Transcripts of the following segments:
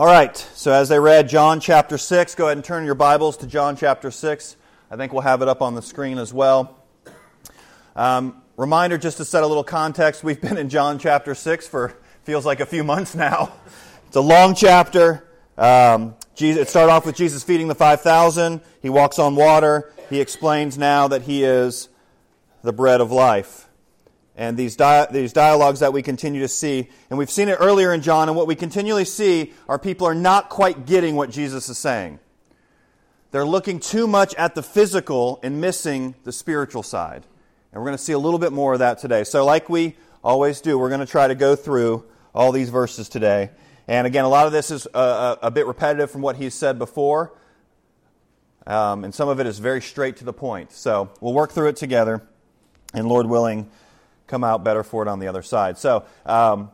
All right, so as they read John chapter 6, go ahead and turn your Bibles to John chapter 6. I think we'll have it up on the screen as well. Um, reminder just to set a little context we've been in John chapter 6 for feels like a few months now. It's a long chapter. Um, Jesus, it started off with Jesus feeding the 5,000. He walks on water. He explains now that he is the bread of life and these, di- these dialogues that we continue to see. And we've seen it earlier in John, and what we continually see are people are not quite getting what Jesus is saying. They're looking too much at the physical and missing the spiritual side. And we're going to see a little bit more of that today. So, like we always do, we're going to try to go through all these verses today. And again, a lot of this is a, a, a bit repetitive from what he's said before. Um, and some of it is very straight to the point. So, we'll work through it together. And Lord willing, come out better for it on the other side. So, um,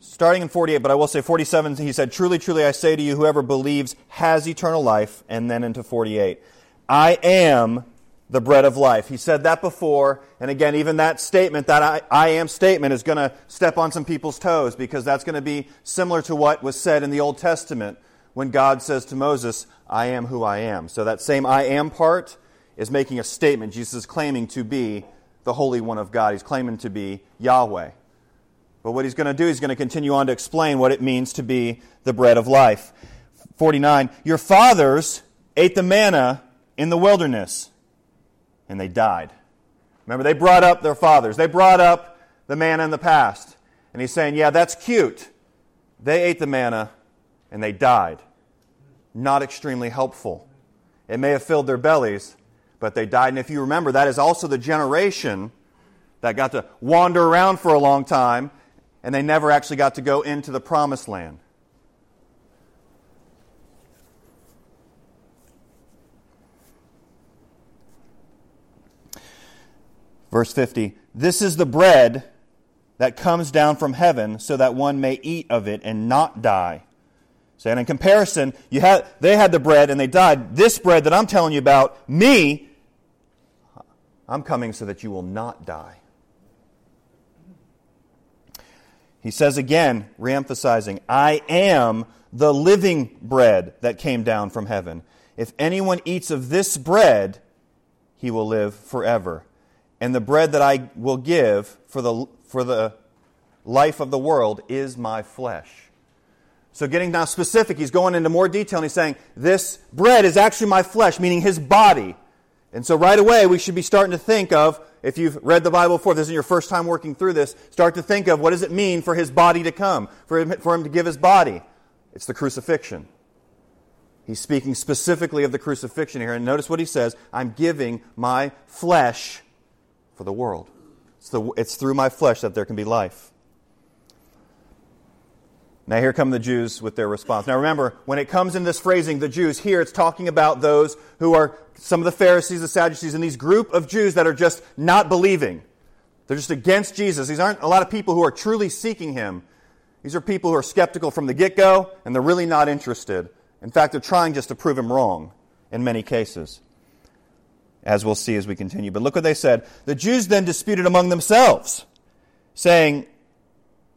starting in 48, but I will say 47, he said, Truly, truly, I say to you, whoever believes has eternal life. And then into 48, I am the bread of life. He said that before, and again, even that statement, that I, I am statement, is going to step on some people's toes because that's going to be similar to what was said in the Old Testament when God says to Moses, I am who I am. So that same I am part is making a statement. Jesus is claiming to be the Holy One of God. He's claiming to be Yahweh. But what he's going to do, he's going to continue on to explain what it means to be the bread of life. 49. Your fathers ate the manna in the wilderness, and they died. Remember, they brought up their fathers. They brought up the manna in the past. And he's saying, yeah, that's cute. They ate the manna, and they died. Not extremely helpful. It may have filled their bellies, but they died. And if you remember, that is also the generation that got to wander around for a long time, and they never actually got to go into the promised land. Verse 50 This is the bread that comes down from heaven, so that one may eat of it and not die. So, and in comparison, you had, they had the bread and they died. This bread that I'm telling you about, me, I'm coming so that you will not die. He says again, reemphasizing, I am the living bread that came down from heaven. If anyone eats of this bread, he will live forever. And the bread that I will give for the, for the life of the world is my flesh. So, getting now specific, he's going into more detail and he's saying, This bread is actually my flesh, meaning his body. And so, right away, we should be starting to think of, if you've read the Bible before, if this is your first time working through this, start to think of what does it mean for his body to come, for him, for him to give his body? It's the crucifixion. He's speaking specifically of the crucifixion here. And notice what he says I'm giving my flesh for the world. It's, the, it's through my flesh that there can be life. Now, here come the Jews with their response. Now, remember, when it comes in this phrasing, the Jews, here it's talking about those who are some of the Pharisees, the Sadducees, and these group of Jews that are just not believing. They're just against Jesus. These aren't a lot of people who are truly seeking him. These are people who are skeptical from the get go, and they're really not interested. In fact, they're trying just to prove him wrong in many cases, as we'll see as we continue. But look what they said. The Jews then disputed among themselves, saying,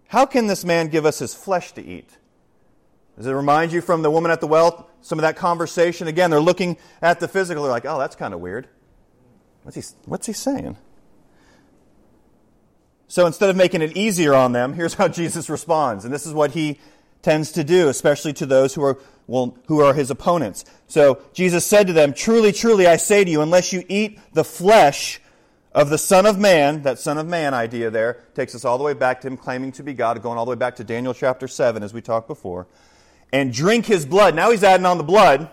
how can this man give us his flesh to eat? Does it remind you from the woman at the well, some of that conversation? Again, they're looking at the physical. They're like, oh, that's kind of weird. What's he, what's he saying? So instead of making it easier on them, here's how Jesus responds. And this is what he tends to do, especially to those who are, well, who are his opponents. So Jesus said to them, Truly, truly, I say to you, unless you eat the flesh of the Son of Man, that Son of Man idea there takes us all the way back to him claiming to be God, going all the way back to Daniel chapter 7, as we talked before, and drink his blood. Now he's adding on the blood,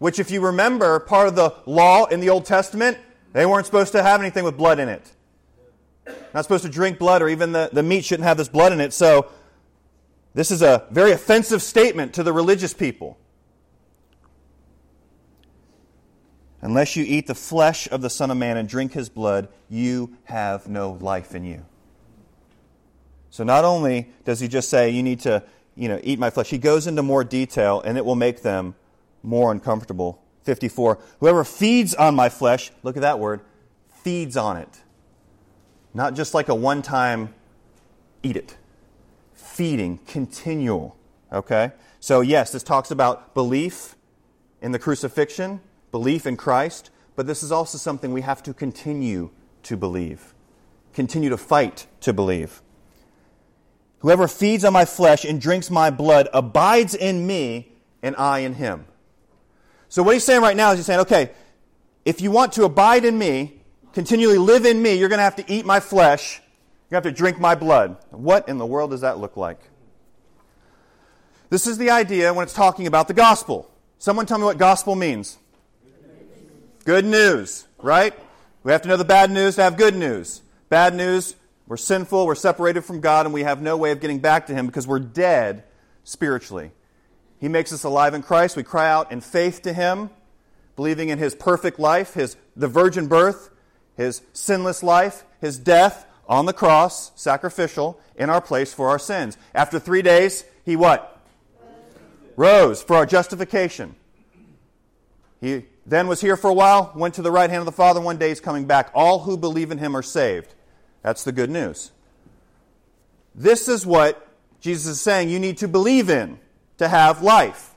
which, if you remember, part of the law in the Old Testament, they weren't supposed to have anything with blood in it. Not supposed to drink blood, or even the, the meat shouldn't have this blood in it. So, this is a very offensive statement to the religious people. Unless you eat the flesh of the Son of Man and drink his blood, you have no life in you. So not only does he just say, you need to you know, eat my flesh, he goes into more detail and it will make them more uncomfortable. 54. Whoever feeds on my flesh, look at that word, feeds on it. Not just like a one time eat it. Feeding, continual. Okay? So, yes, this talks about belief in the crucifixion, belief in Christ, but this is also something we have to continue to believe, continue to fight to believe. Whoever feeds on my flesh and drinks my blood abides in me, and I in him. So, what he's saying right now is he's saying, okay, if you want to abide in me, continually live in me, you're going to have to eat my flesh, you're going to have to drink my blood. What in the world does that look like? This is the idea when it's talking about the gospel. Someone tell me what gospel means. Good news, right? We have to know the bad news to have good news. Bad news, we're sinful, we're separated from God, and we have no way of getting back to Him because we're dead spiritually. He makes us alive in Christ. We cry out in faith to Him, believing in His perfect life, His the virgin birth, His sinless life, His death on the cross, sacrificial, in our place for our sins. After three days, He what? Rose for our justification. He then was here for a while, went to the right hand of the Father, one day he's coming back. All who believe in him are saved. That's the good news. This is what Jesus is saying you need to believe in to have life.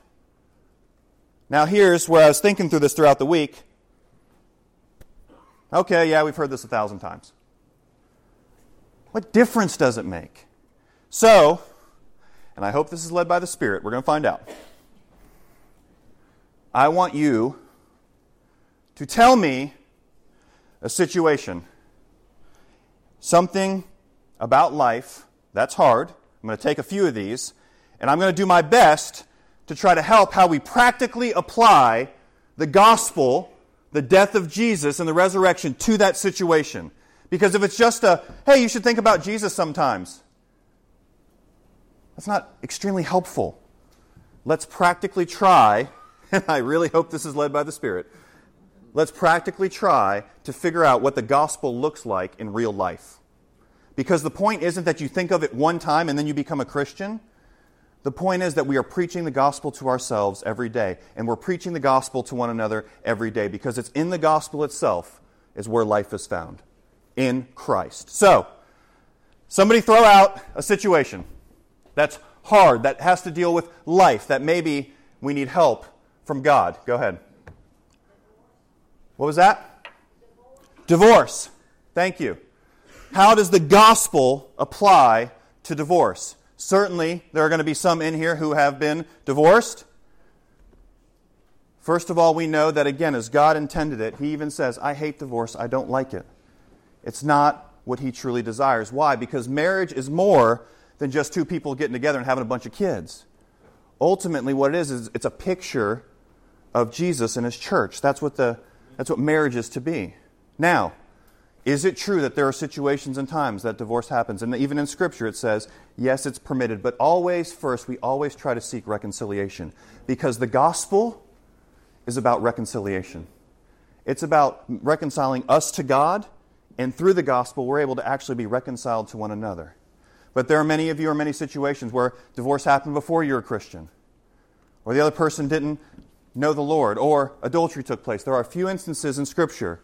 Now, here's where I was thinking through this throughout the week. Okay, yeah, we've heard this a thousand times. What difference does it make? So, and I hope this is led by the Spirit, we're going to find out. I want you to tell me a situation, something about life that's hard. I'm going to take a few of these, and I'm going to do my best to try to help how we practically apply the gospel, the death of Jesus, and the resurrection to that situation. Because if it's just a, hey, you should think about Jesus sometimes, that's not extremely helpful. Let's practically try, and I really hope this is led by the Spirit let's practically try to figure out what the gospel looks like in real life. Because the point isn't that you think of it one time and then you become a Christian. The point is that we are preaching the gospel to ourselves every day, and we're preaching the gospel to one another every day because it's in the gospel itself is where life is found in Christ. So, somebody throw out a situation that's hard, that has to deal with life, that maybe we need help from God. Go ahead. What was that? Divorce. Thank you. How does the gospel apply to divorce? Certainly, there are going to be some in here who have been divorced. First of all, we know that, again, as God intended it, He even says, I hate divorce, I don't like it. It's not what He truly desires. Why? Because marriage is more than just two people getting together and having a bunch of kids. Ultimately, what it is, is it's a picture of Jesus and His church. That's what the that's what marriage is to be. Now, is it true that there are situations and times that divorce happens? And even in Scripture it says, yes, it's permitted, but always, first, we always try to seek reconciliation because the gospel is about reconciliation. It's about reconciling us to God, and through the gospel, we're able to actually be reconciled to one another. But there are many of you, or many situations where divorce happened before you're a Christian, or the other person didn't know the Lord, or adultery took place. There are a few instances in Scripture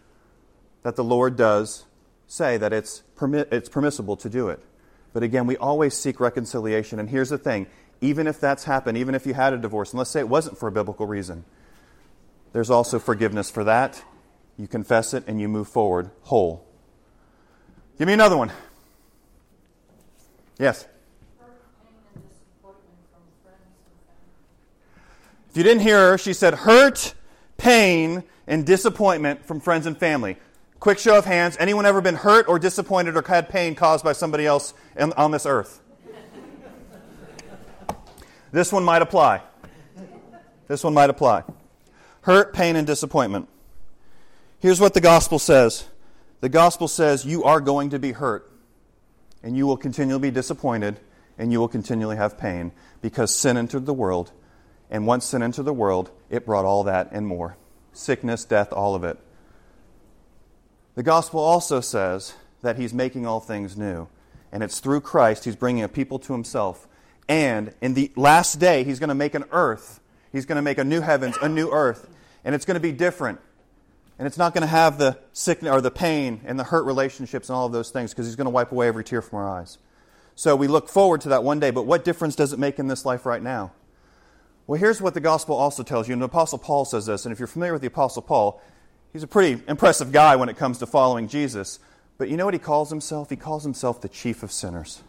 that the Lord does say that it's, permi- it's permissible to do it. But again, we always seek reconciliation. And here's the thing even if that's happened, even if you had a divorce, and let's say it wasn't for a biblical reason, there's also forgiveness for that. You confess it and you move forward whole. Give me another one. Yes. If you didn't hear her, she said hurt, pain, and disappointment from friends and family. Quick show of hands. Anyone ever been hurt or disappointed or had pain caused by somebody else on this earth? this one might apply. This one might apply. Hurt, pain, and disappointment. Here's what the gospel says the gospel says you are going to be hurt, and you will continually be disappointed, and you will continually have pain because sin entered the world and once sin entered the world, it brought all that and more sickness, death, all of it. The gospel also says that he's making all things new. And it's through Christ he's bringing a people to himself. And in the last day, he's going to make an earth. He's going to make a new heavens, a new earth. And it's going to be different. And it's not going to have the sickness or the pain and the hurt relationships and all of those things because he's going to wipe away every tear from our eyes. So we look forward to that one day. But what difference does it make in this life right now? Well, here's what the gospel also tells you, and the Apostle Paul says this, and if you're familiar with the Apostle Paul, he's a pretty impressive guy when it comes to following Jesus. But you know what he calls himself? He calls himself the chief of sinners.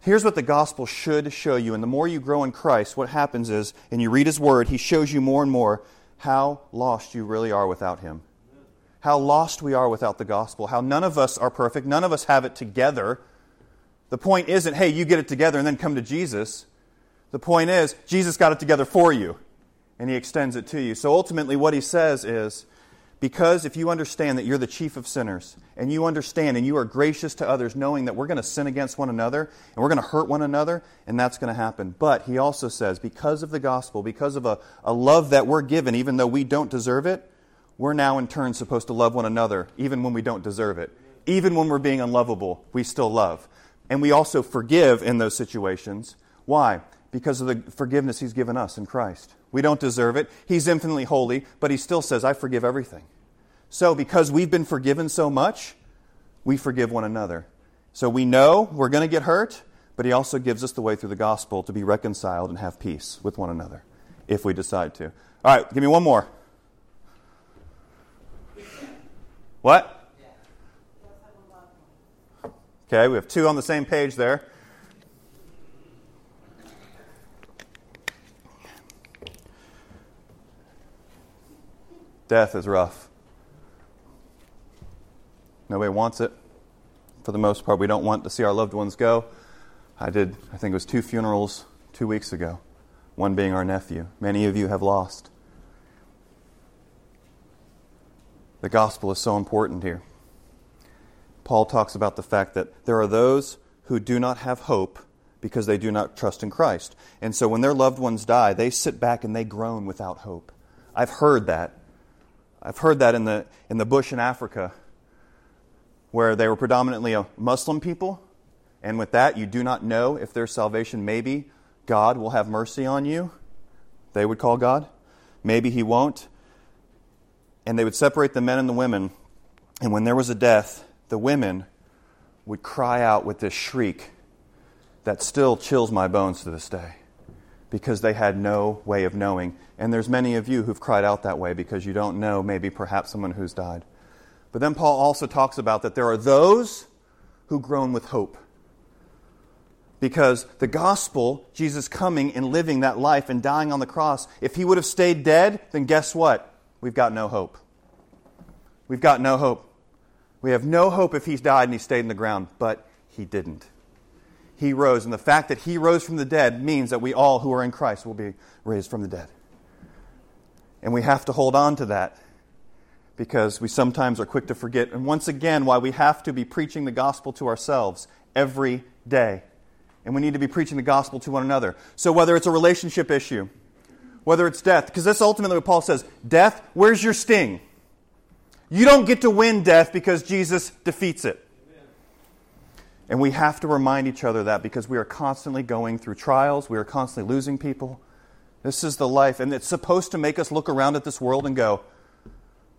Here's what the gospel should show you. And the more you grow in Christ, what happens is, and you read his word, he shows you more and more how lost you really are without him. How lost we are without the gospel. How none of us are perfect. None of us have it together. The point isn't, hey, you get it together and then come to Jesus. The point is, Jesus got it together for you, and he extends it to you. So ultimately, what he says is, because if you understand that you're the chief of sinners, and you understand and you are gracious to others, knowing that we're going to sin against one another, and we're going to hurt one another, and that's going to happen. But he also says, because of the gospel, because of a, a love that we're given, even though we don't deserve it, we're now in turn supposed to love one another, even when we don't deserve it. Even when we're being unlovable, we still love. And we also forgive in those situations. Why? Because of the forgiveness he's given us in Christ. We don't deserve it. He's infinitely holy, but he still says, I forgive everything. So, because we've been forgiven so much, we forgive one another. So, we know we're going to get hurt, but He also gives us the way through the gospel to be reconciled and have peace with one another if we decide to. All right, give me one more. What? Okay, we have two on the same page there. Death is rough. Nobody wants it. For the most part, we don't want to see our loved ones go. I did, I think it was two funerals two weeks ago, one being our nephew. Many of you have lost. The gospel is so important here. Paul talks about the fact that there are those who do not have hope because they do not trust in Christ. And so when their loved ones die, they sit back and they groan without hope. I've heard that. I've heard that in the, in the bush in Africa where they were predominantly a Muslim people, and with that, you do not know if their salvation, maybe God will have mercy on you. They would call God. Maybe He won't. And they would separate the men and the women. And when there was a death, the women would cry out with this shriek that still chills my bones to this day because they had no way of knowing. And there's many of you who've cried out that way because you don't know maybe perhaps someone who's died. But then Paul also talks about that there are those who groan with hope. Because the gospel, Jesus coming and living that life and dying on the cross, if he would have stayed dead, then guess what? We've got no hope. We've got no hope. We have no hope if he's died and he stayed in the ground, but he didn't. He rose, and the fact that he rose from the dead means that we all who are in Christ will be raised from the dead. And we have to hold on to that because we sometimes are quick to forget. And once again, why we have to be preaching the gospel to ourselves every day. And we need to be preaching the gospel to one another. So whether it's a relationship issue, whether it's death, because that's ultimately what Paul says death, where's your sting? You don't get to win death because Jesus defeats it. And we have to remind each other that because we are constantly going through trials, we are constantly losing people. This is the life, and it's supposed to make us look around at this world and go,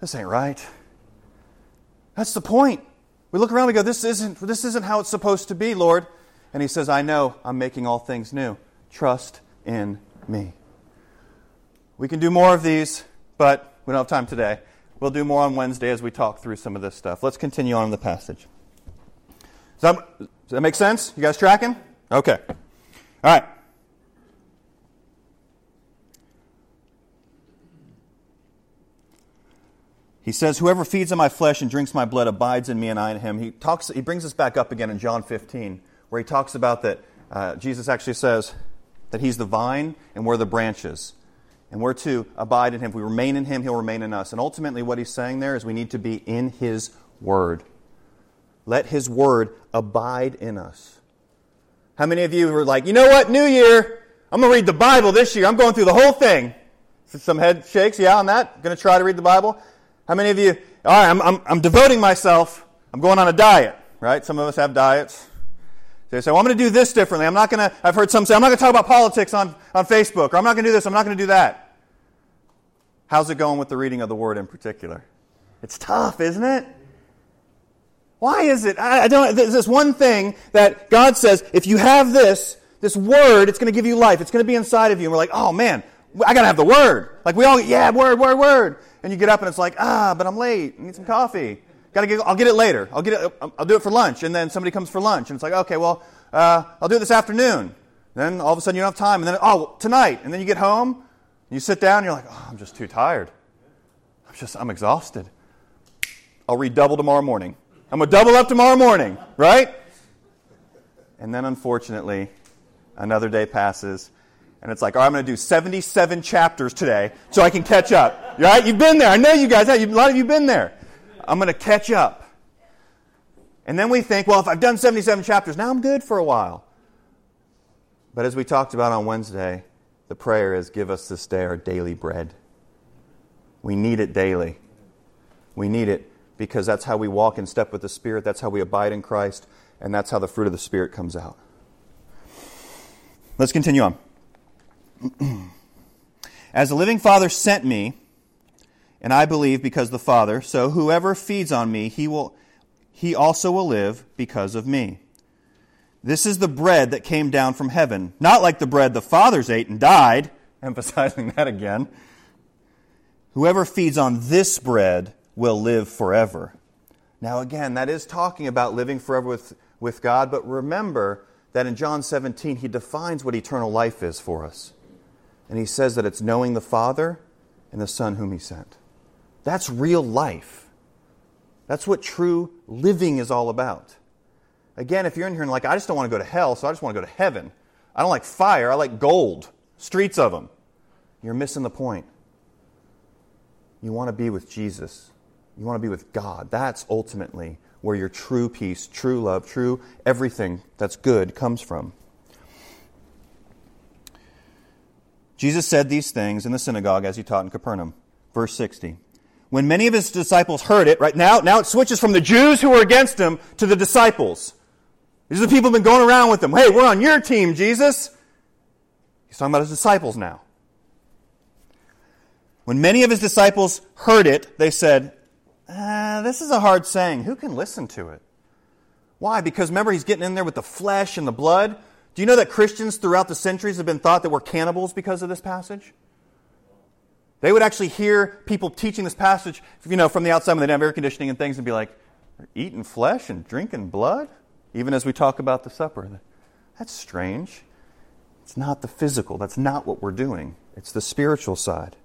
this ain't right. That's the point. We look around we go, this isn't, this isn't how it's supposed to be, Lord. And he says, I know I'm making all things new. Trust in me. We can do more of these, but we don't have time today. We'll do more on Wednesday as we talk through some of this stuff. Let's continue on in the passage. Does that, does that make sense? You guys tracking? Okay. All right. He says, Whoever feeds on my flesh and drinks my blood abides in me and I in him. He, talks, he brings us back up again in John 15, where he talks about that uh, Jesus actually says that he's the vine and we're the branches. And we're to abide in him. If we remain in him, he'll remain in us. And ultimately, what he's saying there is we need to be in his word. Let his word abide in us. How many of you are like, you know what, New Year, I'm going to read the Bible this year. I'm going through the whole thing. Some head shakes, yeah, on that. Going to try to read the Bible. How many of you, all right, I'm, I'm, I'm devoting myself, I'm going on a diet, right? Some of us have diets. They say, well, I'm going to do this differently. I'm not going to, I've heard some say, I'm not going to talk about politics on, on Facebook, or I'm not going to do this, I'm not going to do that. How's it going with the reading of the Word in particular? It's tough, isn't it? Why is it? I, don't, there's this one thing that God says, if you have this, this word, it's going to give you life. It's going to be inside of you. And we're like, oh man, I got to have the word. Like we all, yeah, word, word, word. And you get up and it's like, ah, but I'm late. I need some coffee. Gotta get, I'll get it later. I'll get it, I'll do it for lunch. And then somebody comes for lunch and it's like, okay, well, uh, I'll do it this afternoon. Then all of a sudden you don't have time. And then, oh, tonight. And then you get home, and you sit down, and you're like, oh, I'm just too tired. I'm just, I'm exhausted. I'll read double tomorrow morning. I'm going to double up tomorrow morning, right? And then unfortunately, another day passes, and it's like, oh, I'm going to do 77 chapters today so I can catch up. Right? You've been there. I know you guys have. A lot of you have been there. I'm going to catch up. And then we think, well, if I've done 77 chapters, now I'm good for a while. But as we talked about on Wednesday, the prayer is give us this day our daily bread. We need it daily. We need it because that's how we walk in step with the Spirit, that's how we abide in Christ, and that's how the fruit of the Spirit comes out. Let's continue on. As the living Father sent me, and I believe because the Father, so whoever feeds on me, he will he also will live because of me. This is the bread that came down from heaven, not like the bread the fathers ate and died, emphasizing that again. Whoever feeds on this bread will live forever. Now, again, that is talking about living forever with, with God, but remember that in John 17, he defines what eternal life is for us. And he says that it's knowing the Father and the Son whom he sent. That's real life. That's what true living is all about. Again, if you're in here and like, I just don't want to go to hell, so I just want to go to heaven. I don't like fire, I like gold, streets of them. You're missing the point. You want to be with Jesus. You want to be with God. That's ultimately where your true peace, true love, true everything that's good comes from. Jesus said these things in the synagogue as he taught in Capernaum. Verse 60 when many of his disciples heard it, right now, now it switches from the Jews who were against him to the disciples. These are the people who've been going around with him. Hey, we're on your team, Jesus. He's talking about his disciples now. When many of his disciples heard it, they said, ah, This is a hard saying. Who can listen to it? Why? Because remember, he's getting in there with the flesh and the blood. Do you know that Christians throughout the centuries have been thought that we're cannibals because of this passage? They would actually hear people teaching this passage, you know, from the outside when they didn't have air conditioning and things and be like, eating flesh and drinking blood? Even as we talk about the supper. That's strange. It's not the physical. That's not what we're doing. It's the spiritual side.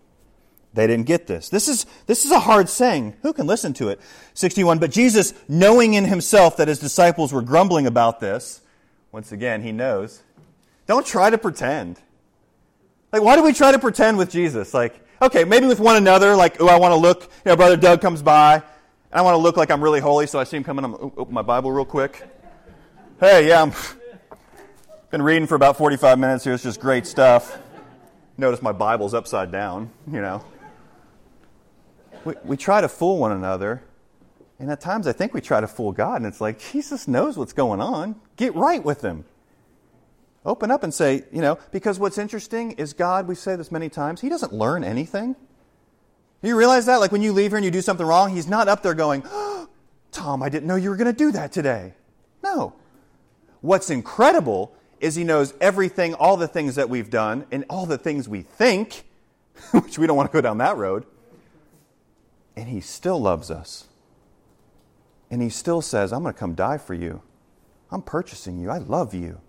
They didn't get this. This is, this is a hard saying. Who can listen to it? 61. But Jesus, knowing in himself that his disciples were grumbling about this, once again, he knows. Don't try to pretend. Like, why do we try to pretend with Jesus? Like, okay, maybe with one another, like, oh, I want to look, you know, Brother Doug comes by, and I want to look like I'm really holy, so I see him coming, I'm open my Bible real quick. Hey, yeah, I'm been reading for about 45 minutes here. It's just great stuff. Notice my Bible's upside down, you know. We, we try to fool one another, and at times I think we try to fool God, and it's like, Jesus knows what's going on. Get right with him. Open up and say, you know, because what's interesting is God, we say this many times, He doesn't learn anything. Do you realize that? Like when you leave here and you do something wrong, He's not up there going, oh, Tom, I didn't know you were going to do that today. No. What's incredible is He knows everything, all the things that we've done, and all the things we think, which we don't want to go down that road. And He still loves us. And He still says, I'm going to come die for you. I'm purchasing you. I love you.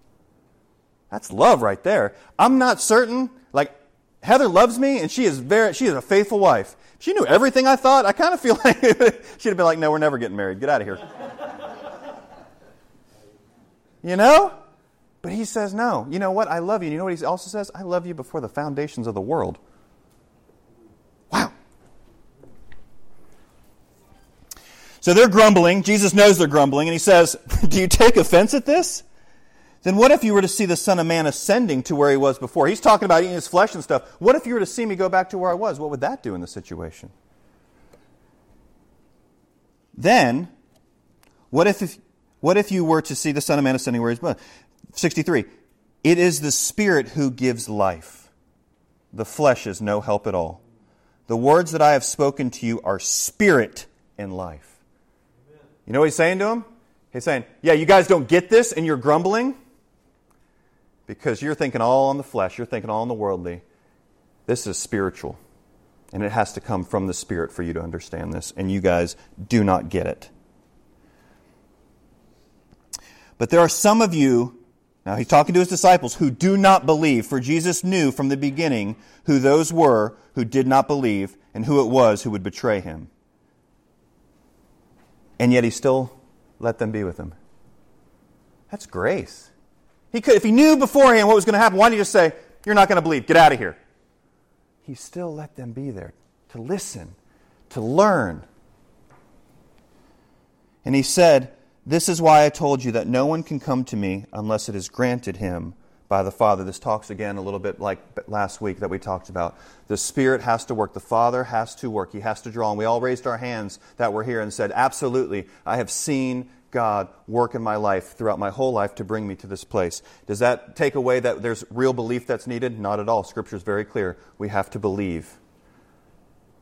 That's love right there. I'm not certain. Like, Heather loves me, and she is very, she is a faithful wife. She knew everything I thought, I kind of feel like she'd have been like, no, we're never getting married. Get out of here. you know? But he says, no. You know what? I love you. And you know what he also says? I love you before the foundations of the world. So they're grumbling. Jesus knows they're grumbling, and he says, Do you take offense at this? then what if you were to see the Son of Man ascending to where he was before? He's talking about eating his flesh and stuff. What if you were to see me go back to where I was? What would that do in the situation? Then, what if, if what if you were to see the Son of Man ascending where he was? 63. It is the Spirit who gives life. The flesh is no help at all. The words that I have spoken to you are spirit and life. You know what he's saying to him? He's saying, Yeah, you guys don't get this and you're grumbling because you're thinking all on the flesh, you're thinking all on the worldly. This is spiritual. And it has to come from the Spirit for you to understand this. And you guys do not get it. But there are some of you, now he's talking to his disciples, who do not believe, for Jesus knew from the beginning who those were who did not believe and who it was who would betray him. And yet he still let them be with him. That's grace. He could, if he knew beforehand what was going to happen, why didn't he just say, You're not going to believe, get out of here? He still let them be there to listen, to learn. And he said, This is why I told you that no one can come to me unless it is granted him by the Father. This talks again a little bit like last week that we talked about. The Spirit has to work. The Father has to work. He has to draw. And we all raised our hands that were here and said, Absolutely, I have seen God work in my life throughout my whole life to bring me to this place. Does that take away that there's real belief that's needed? Not at all. Scripture is very clear. We have to believe.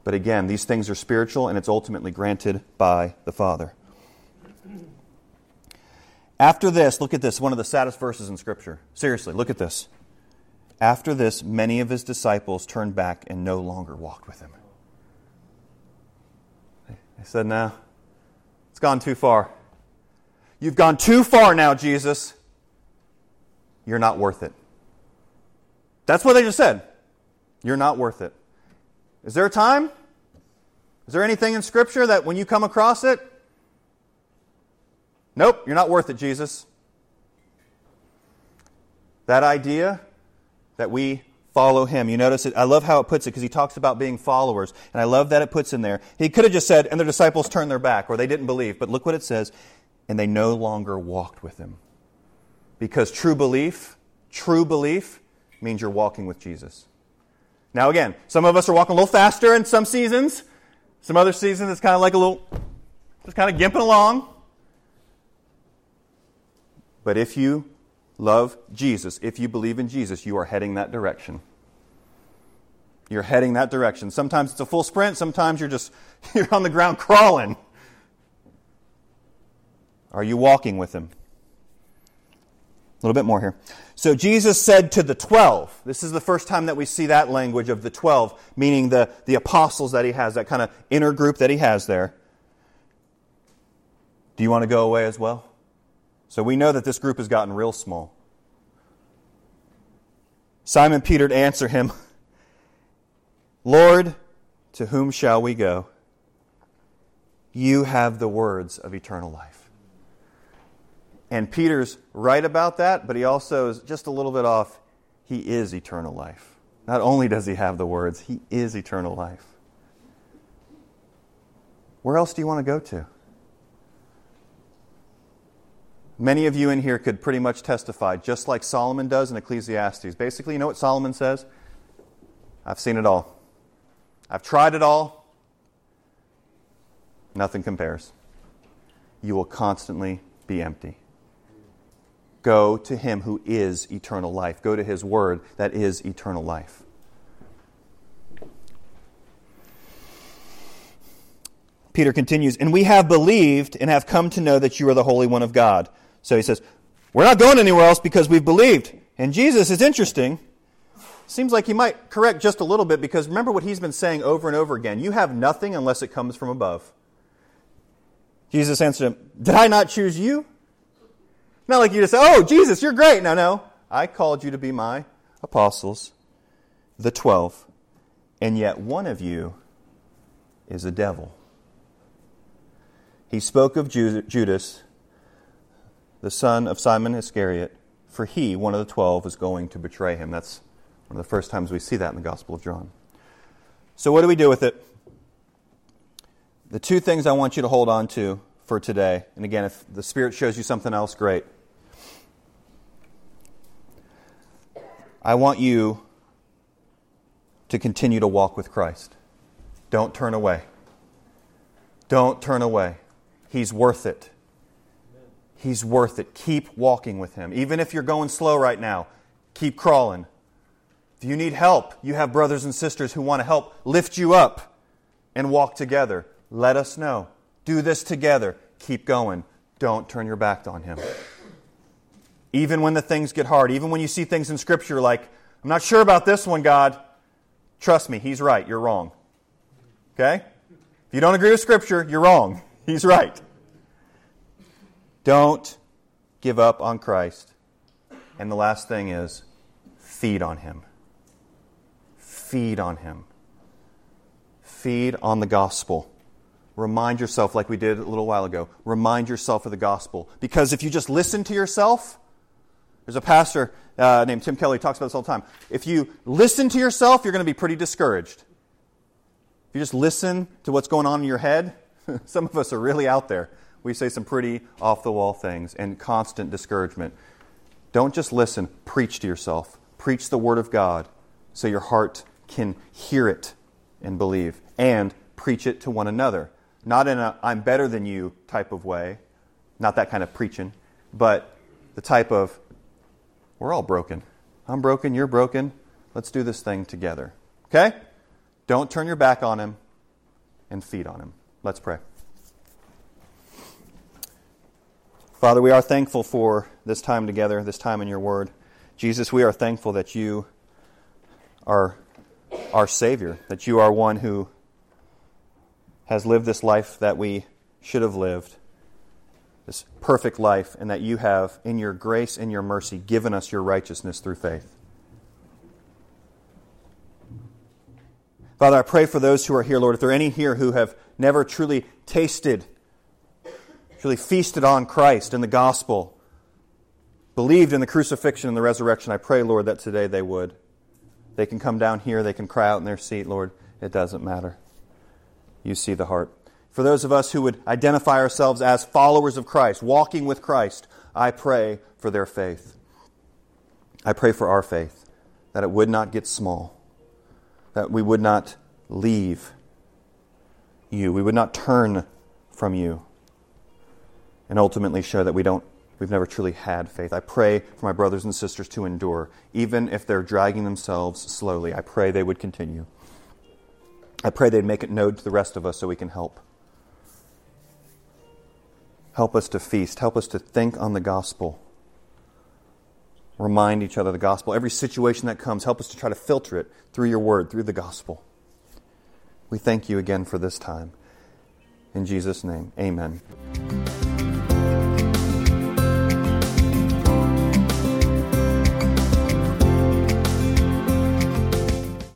But again, these things are spiritual and it's ultimately granted by the Father. After this, look at this, one of the saddest verses in Scripture. Seriously, look at this. After this, many of his disciples turned back and no longer walked with him. They said, No, it's gone too far. You've gone too far now, Jesus. You're not worth it. That's what they just said. You're not worth it. Is there a time? Is there anything in Scripture that when you come across it, nope, you're not worth it, Jesus? That idea that we follow him. You notice it. I love how it puts it because he talks about being followers. And I love that it puts in there. He could have just said, and the disciples turned their back or they didn't believe. But look what it says and they no longer walked with him. Because true belief, true belief means you're walking with Jesus. Now, again, some of us are walking a little faster in some seasons. Some other seasons, it's kind of like a little, just kind of gimping along. But if you love Jesus, if you believe in Jesus, you are heading that direction. You're heading that direction. Sometimes it's a full sprint, sometimes you're just you're on the ground crawling. Are you walking with him? A little bit more here. So Jesus said to the twelve, this is the first time that we see that language of the twelve, meaning the, the apostles that he has, that kind of inner group that he has there. Do you want to go away as well? So we know that this group has gotten real small. Simon Peter to answer him, Lord, to whom shall we go? You have the words of eternal life. And Peter's right about that, but he also is just a little bit off. He is eternal life. Not only does he have the words, he is eternal life. Where else do you want to go to? Many of you in here could pretty much testify, just like Solomon does in Ecclesiastes. Basically, you know what Solomon says? I've seen it all. I've tried it all. Nothing compares. You will constantly be empty. Go to him who is eternal life. Go to his word that is eternal life. Peter continues, and we have believed and have come to know that you are the Holy One of God. So he says, We're not going anywhere else because we've believed. And Jesus is interesting. Seems like he might correct just a little bit because remember what he's been saying over and over again. You have nothing unless it comes from above. Jesus answered him, Did I not choose you? Not like you just say, oh, Jesus, you're great. No, no. I called you to be my apostles, the twelve, and yet one of you is a devil. He spoke of Judas, the son of Simon Iscariot, for he, one of the twelve, was going to betray him. That's one of the first times we see that in the Gospel of John. So, what do we do with it? The two things I want you to hold on to for today, and again, if the Spirit shows you something else, great. I want you to continue to walk with Christ. Don't turn away. Don't turn away. He's worth it. He's worth it. Keep walking with Him. Even if you're going slow right now, keep crawling. If you need help, you have brothers and sisters who want to help lift you up and walk together. Let us know. Do this together. Keep going. Don't turn your back on Him. Even when the things get hard, even when you see things in Scripture like, I'm not sure about this one, God, trust me, He's right, you're wrong. Okay? If you don't agree with Scripture, you're wrong. He's right. Don't give up on Christ. And the last thing is feed on Him. Feed on Him. Feed on the gospel. Remind yourself, like we did a little while ago, remind yourself of the gospel. Because if you just listen to yourself, there's a pastor uh, named Tim Keller talks about this all the time. If you listen to yourself, you're going to be pretty discouraged. If you just listen to what's going on in your head, some of us are really out there. We say some pretty off the wall things and constant discouragement. Don't just listen, preach to yourself. Preach the Word of God so your heart can hear it and believe. And preach it to one another. Not in a I'm better than you type of way, not that kind of preaching, but the type of we're all broken. I'm broken, you're broken. Let's do this thing together. Okay? Don't turn your back on him and feed on him. Let's pray. Father, we are thankful for this time together, this time in your word. Jesus, we are thankful that you are our Savior, that you are one who has lived this life that we should have lived, this perfect life, and that you have, in your grace and your mercy, given us your righteousness through faith. Father, I pray for those who are here, Lord, if there are any here who have never truly tasted, truly feasted on Christ and the gospel, believed in the crucifixion and the resurrection, I pray, Lord, that today they would. They can come down here, they can cry out in their seat, Lord. It doesn't matter. You see the heart. For those of us who would identify ourselves as followers of Christ, walking with Christ, I pray for their faith. I pray for our faith, that it would not get small, that we would not leave you, we would not turn from you, and ultimately show that we don't we've never truly had faith. I pray for my brothers and sisters to endure, even if they're dragging themselves slowly. I pray they would continue. I pray they'd make it known to the rest of us so we can help. Help us to feast. Help us to think on the gospel. Remind each other the gospel. Every situation that comes, help us to try to filter it through your word, through the gospel. We thank you again for this time. In Jesus' name, amen.